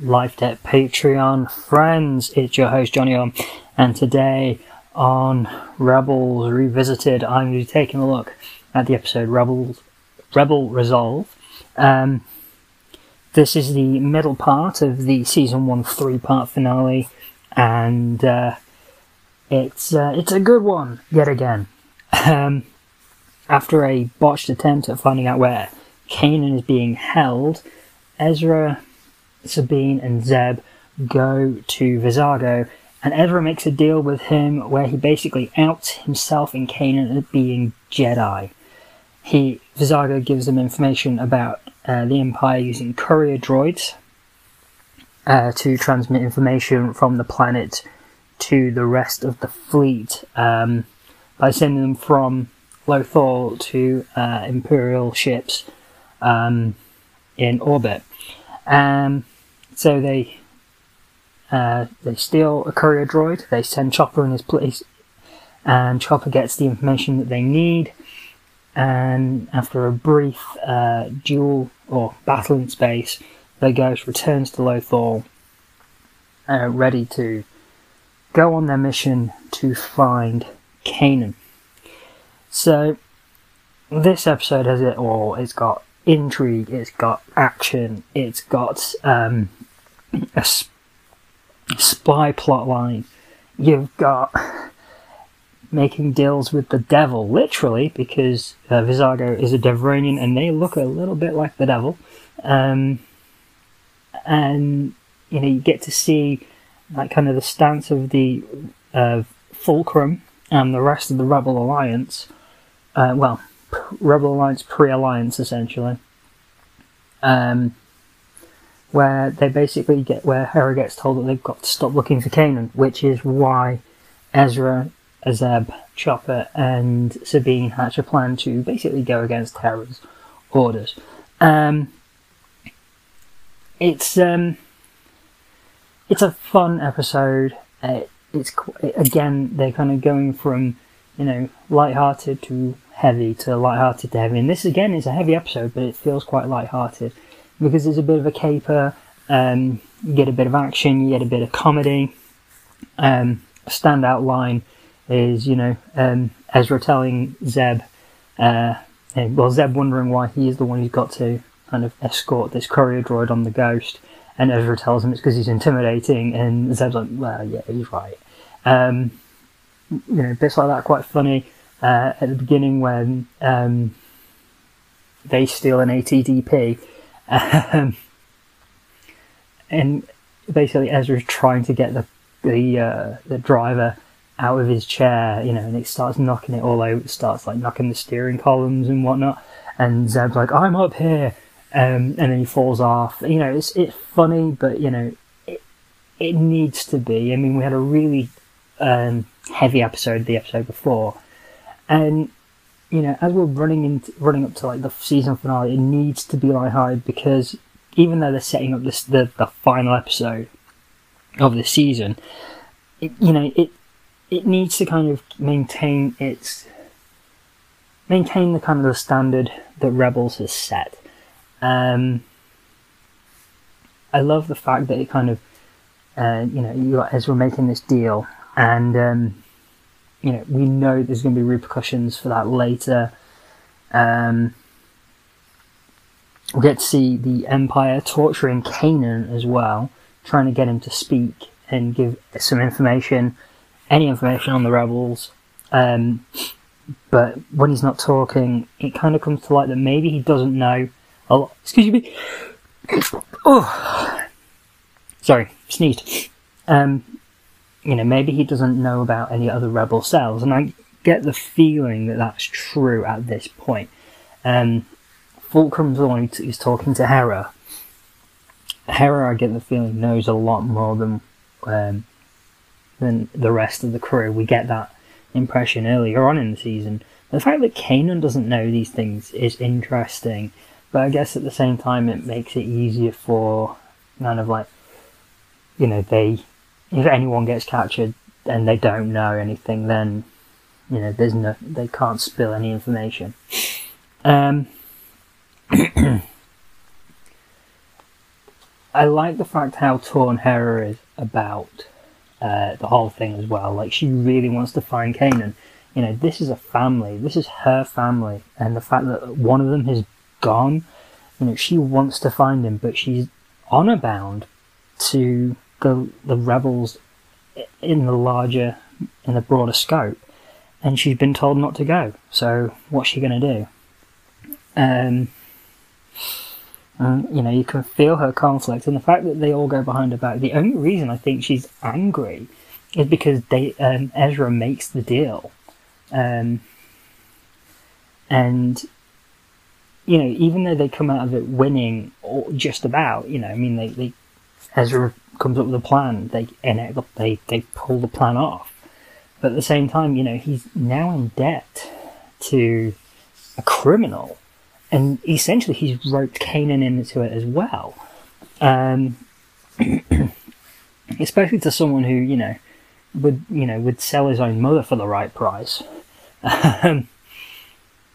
Life Debt Patreon friends. It's your host Johnny On, and today on Rebels Revisited, I'm going to be taking a look at the episode Rebels Rebel Resolve. Um, this is the middle part of the season one three part finale, and uh, it's uh, it's a good one yet again. Um, after a botched attempt at finding out where Kanan is being held, Ezra Sabine and Zeb go to Vizago, and Ezra makes a deal with him where he basically outs himself and Kanan as being Jedi. He Vizago gives them information about uh, the Empire using courier droids uh, to transmit information from the planet to the rest of the fleet um, by sending them from Lothal to uh, Imperial ships um, in orbit. Um, so they uh, they steal a courier droid. They send Chopper in his place, and Chopper gets the information that they need. And after a brief uh, duel or battle in space, the Ghost returns to Lothal, uh, ready to go on their mission to find Kanan. So, this episode has it all. It's got intrigue, it's got action, it's got um, a spy plot line. You've got making deals with the devil, literally, because uh, Vizago is a Devaronian and they look a little bit like the devil. Um, and, you know, you get to see like kind of the stance of the uh, Fulcrum and the rest of the Rebel Alliance. Uh, well, Rebel Alliance pre-alliance essentially, um, where they basically get where Hera gets told that they've got to stop looking for Kanan, which is why Ezra, Azeb, Chopper, and Sabine hatch a plan to basically go against Hera's orders. Um, it's um, it's a fun episode. Uh, it's again they're kind of going from you know light-hearted to heavy to light-hearted to heavy. And this again is a heavy episode, but it feels quite light-hearted because there's a bit of a caper. Um, you get a bit of action, you get a bit of comedy. Um, standout line is, you know, um, Ezra telling Zeb, uh, well, Zeb wondering why he is the one who's got to kind of escort this courier droid on the ghost. And Ezra tells him it's because he's intimidating, and Zeb's like, well, yeah, he's right. Um, you know, bits like that quite funny uh, at the beginning when um, they steal an ATDP. Um, and basically Ezra's trying to get the the uh, the driver out of his chair, you know, and it starts knocking it all over. It starts like knocking the steering columns and whatnot. And Zeb's like, "I'm up here," um, and then he falls off. You know, it's it's funny, but you know, it it needs to be. I mean, we had a really um, heavy episode the episode before, and you know, as we're running into running up to like the season finale, it needs to be lighthearted because even though they're setting up this the, the final episode of the season, it, you know, it it needs to kind of maintain its maintain the kind of the standard that Rebels has set. Um, I love the fact that it kind of, uh, you know, you got Ezra making this deal, and um, you know, we know there's going to be repercussions for that later. Um, we get to see the Empire torturing Kanan as well, trying to get him to speak and give some information, any information on the rebels. Um, but when he's not talking, it kind of comes to light that maybe he doesn't know a lot. Excuse me. oh, sorry, sneezed. Um, you know, maybe he doesn't know about any other rebel cells, and I get the feeling that that's true at this point. Um, Fulcrum's the one who's talking to Hera. Hera, I get the feeling, knows a lot more than um, than the rest of the crew. We get that impression earlier on in the season. The fact that Kanan doesn't know these things is interesting, but I guess at the same time it makes it easier for kind of like, you know, they if anyone gets captured and they don't know anything, then you know there's no they can't spill any information. Um, I like the fact how torn Hera is about uh, the whole thing as well. Like she really wants to find Kanan. You know, this is a family. This is her family, and the fact that one of them has gone. You know, she wants to find him, but she's honor bound to the the rebels in the larger, in the broader scope, and she's been told not to go. So what's she going to do? Um, and, you know, you can feel her conflict, and the fact that they all go behind her back. The only reason I think she's angry is because they um, Ezra makes the deal, um, and you know, even though they come out of it winning, or just about, you know, I mean, they, they Ezra comes up with a plan, they and they they pull the plan off, but at the same time, you know, he's now in debt to a criminal and essentially he's roped Kanan into it as well. Um, especially to someone who you know would you know would sell his own mother for the right price, um,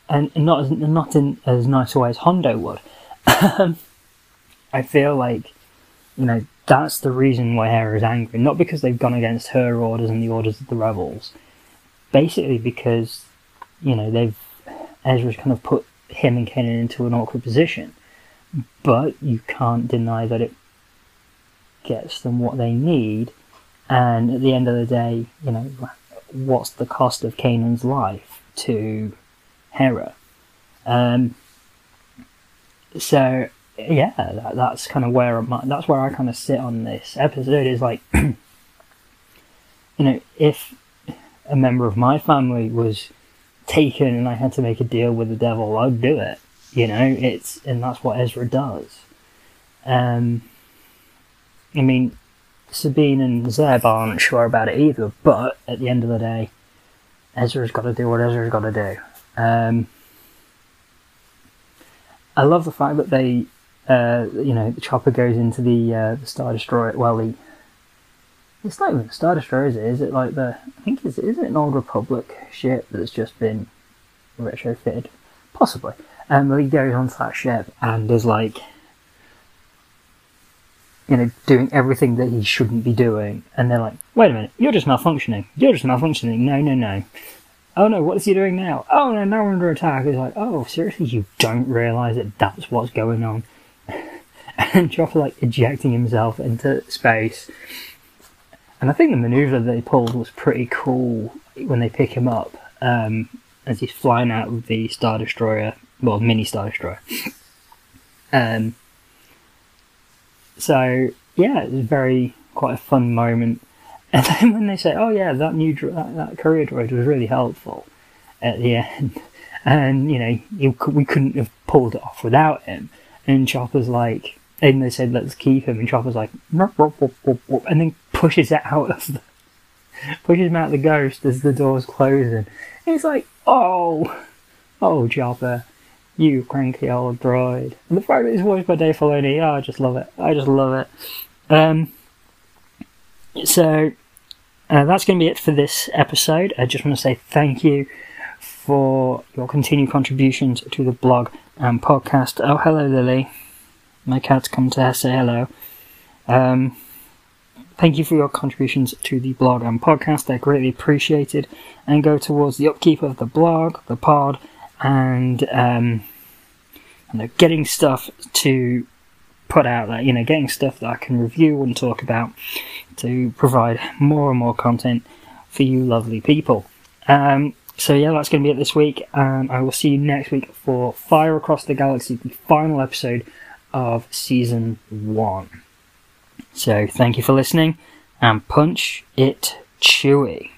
and not as, not in as nice a way as Hondo would. I feel like you know that's the reason why Hera is angry, not because they've gone against her orders and the orders of the rebels, basically because you know they've Ezra's kind of put him and Kanan into an awkward position. But you can't deny that it gets them what they need, and at the end of the day, you know, what's the cost of Kanan's life to Hera? Um, so yeah, that, that's kind of where I'm, that's where I kind of sit on this episode. Is like, you know, if a member of my family was taken and I had to make a deal with the devil, I'd do it. You know, it's and that's what Ezra does. Um, I mean, Sabine and Zeb aren't sure about it either, but at the end of the day, Ezra's got to do what Ezra's got to do. Um, I love the fact that they, uh, you know, the chopper goes into the uh, the Star Destroyer. Well, the it's even a Star Destroyer, is it? Is it like the? I think is is it an Old Republic ship that's just been retrofitted? Possibly. And um, he goes onto that ship and is like, you know, doing everything that he shouldn't be doing, and they're like, "Wait a minute, you're just malfunctioning. You're just malfunctioning. No, no, no." Oh no, what is he doing now? Oh no, now we're under attack. It's like, oh seriously, you don't realise that that's what's going on. and Chopper like ejecting himself into space and I think the maneuver they pulled was pretty cool when they pick him up um, as he's flying out of the Star Destroyer, well, mini Star Destroyer. Um, so yeah, it was very quite a fun moment. And then when they say, "Oh yeah, that new that, that courier droid was really helpful," at the end, and you know, we couldn't have pulled it off without him. And Chopper's like, and they said, let's keep him. And Chopper's like, and then pushes it out of the, pushes him out of the ghost as the door's closing. And it's like, oh, oh, Chopper, you cranky old droid. And the fact that it's voiced by Dave Filoni, oh, I just love it. I just love it. Um, so, uh, that's going to be it for this episode. I just want to say thank you for your continued contributions to the blog and podcast. Oh, hello, Lily my cat's come to say hello. Um, thank you for your contributions to the blog and podcast. They're greatly appreciated and go towards the upkeep of the blog, the pod, and um, and getting stuff to put out there. You know, getting stuff that I can review and talk about to provide more and more content for you lovely people. Um, so yeah, that's going to be it this week, and I will see you next week for Fire Across the Galaxy, the final episode of season one. So thank you for listening and punch it Chewie.